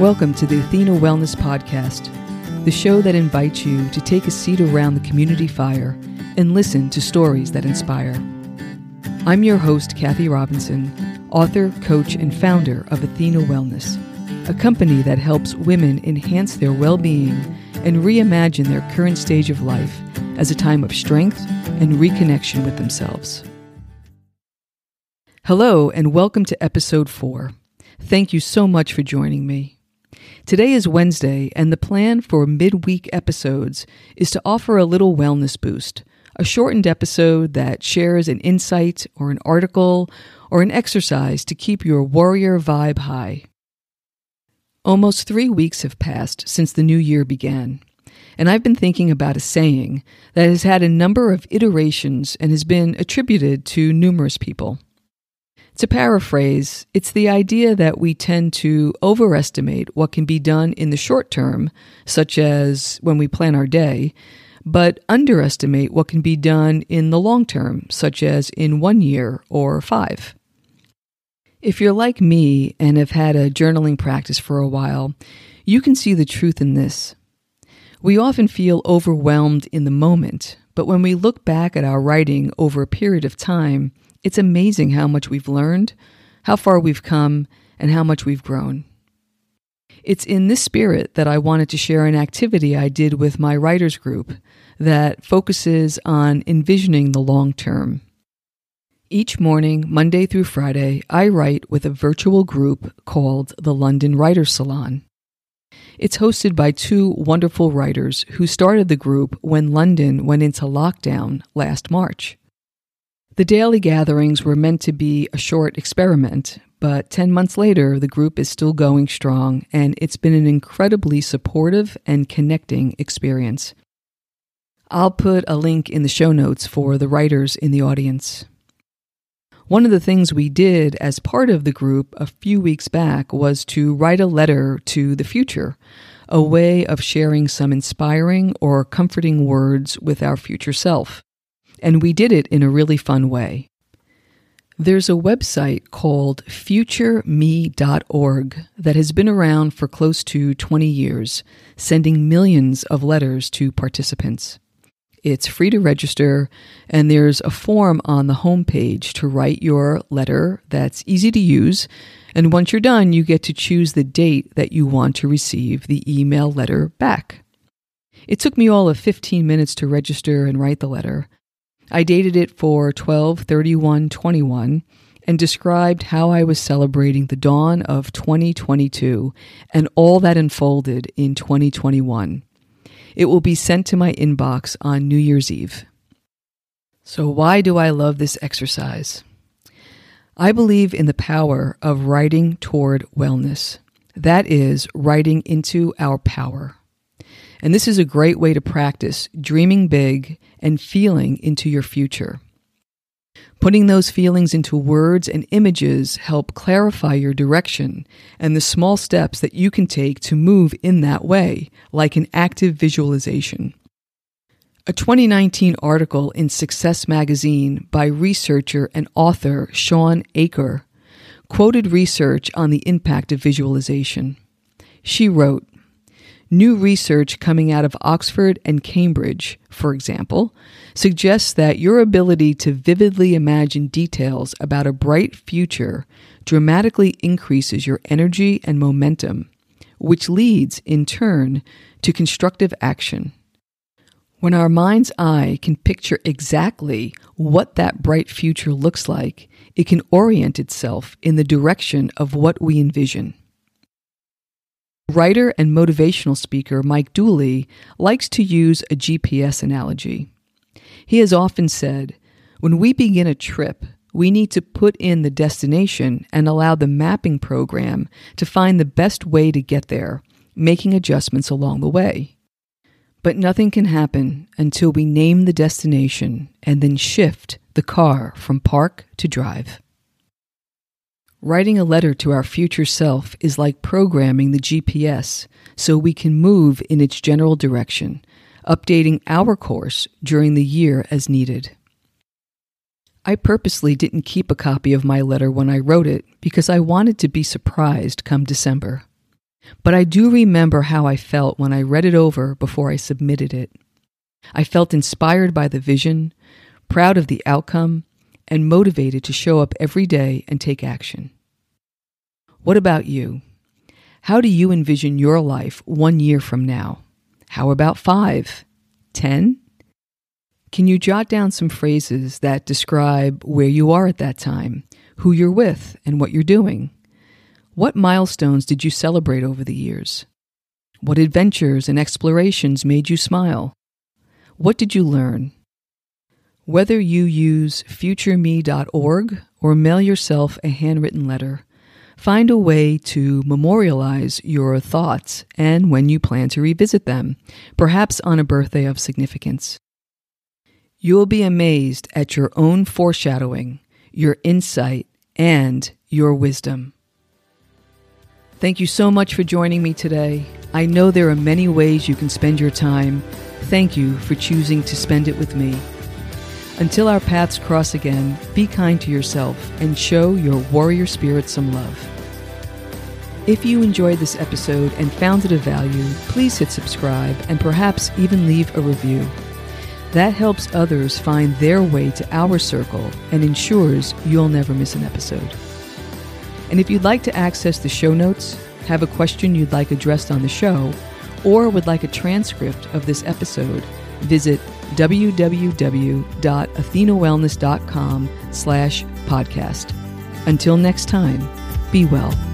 Welcome to the Athena Wellness Podcast, the show that invites you to take a seat around the community fire and listen to stories that inspire. I'm your host, Kathy Robinson, author, coach, and founder of Athena Wellness, a company that helps women enhance their well being and reimagine their current stage of life as a time of strength and reconnection with themselves. Hello, and welcome to episode four. Thank you so much for joining me. Today is Wednesday, and the plan for midweek episodes is to offer a little wellness boost, a shortened episode that shares an insight or an article or an exercise to keep your warrior vibe high. Almost three weeks have passed since the new year began, and I've been thinking about a saying that has had a number of iterations and has been attributed to numerous people. To paraphrase, it's the idea that we tend to overestimate what can be done in the short term, such as when we plan our day, but underestimate what can be done in the long term, such as in one year or five. If you're like me and have had a journaling practice for a while, you can see the truth in this. We often feel overwhelmed in the moment, but when we look back at our writing over a period of time, it's amazing how much we've learned, how far we've come, and how much we've grown. It's in this spirit that I wanted to share an activity I did with my writers group that focuses on envisioning the long term. Each morning, Monday through Friday, I write with a virtual group called the London Writers Salon. It's hosted by two wonderful writers who started the group when London went into lockdown last March. The daily gatherings were meant to be a short experiment, but 10 months later, the group is still going strong, and it's been an incredibly supportive and connecting experience. I'll put a link in the show notes for the writers in the audience. One of the things we did as part of the group a few weeks back was to write a letter to the future, a way of sharing some inspiring or comforting words with our future self and we did it in a really fun way. There's a website called futureme.org that has been around for close to 20 years, sending millions of letters to participants. It's free to register, and there's a form on the homepage to write your letter that's easy to use. And once you're done, you get to choose the date that you want to receive the email letter back. It took me all of 15 minutes to register and write the letter, I dated it for 12 31 21 and described how I was celebrating the dawn of 2022 and all that unfolded in 2021. It will be sent to my inbox on New Year's Eve. So, why do I love this exercise? I believe in the power of writing toward wellness. That is, writing into our power. And this is a great way to practice dreaming big and feeling into your future. Putting those feelings into words and images help clarify your direction and the small steps that you can take to move in that way, like an active visualization. A 2019 article in Success magazine by researcher and author Shawn Achor quoted research on the impact of visualization. She wrote, New research coming out of Oxford and Cambridge, for example, suggests that your ability to vividly imagine details about a bright future dramatically increases your energy and momentum, which leads, in turn, to constructive action. When our mind's eye can picture exactly what that bright future looks like, it can orient itself in the direction of what we envision. Writer and motivational speaker Mike Dooley likes to use a GPS analogy. He has often said, when we begin a trip, we need to put in the destination and allow the mapping program to find the best way to get there, making adjustments along the way. But nothing can happen until we name the destination and then shift the car from park to drive. Writing a letter to our future self is like programming the GPS so we can move in its general direction, updating our course during the year as needed. I purposely didn't keep a copy of my letter when I wrote it because I wanted to be surprised come December. But I do remember how I felt when I read it over before I submitted it. I felt inspired by the vision, proud of the outcome, and motivated to show up every day and take action. What about you? How do you envision your life one year from now? How about five? Ten? Can you jot down some phrases that describe where you are at that time, who you're with, and what you're doing? What milestones did you celebrate over the years? What adventures and explorations made you smile? What did you learn? Whether you use futureme.org or mail yourself a handwritten letter, find a way to memorialize your thoughts and when you plan to revisit them, perhaps on a birthday of significance. You will be amazed at your own foreshadowing, your insight, and your wisdom. Thank you so much for joining me today. I know there are many ways you can spend your time. Thank you for choosing to spend it with me. Until our paths cross again, be kind to yourself and show your warrior spirit some love. If you enjoyed this episode and found it of value, please hit subscribe and perhaps even leave a review. That helps others find their way to our circle and ensures you'll never miss an episode. And if you'd like to access the show notes, have a question you'd like addressed on the show, or would like a transcript of this episode, visit www.athenawellness.com slash podcast. Until next time, be well.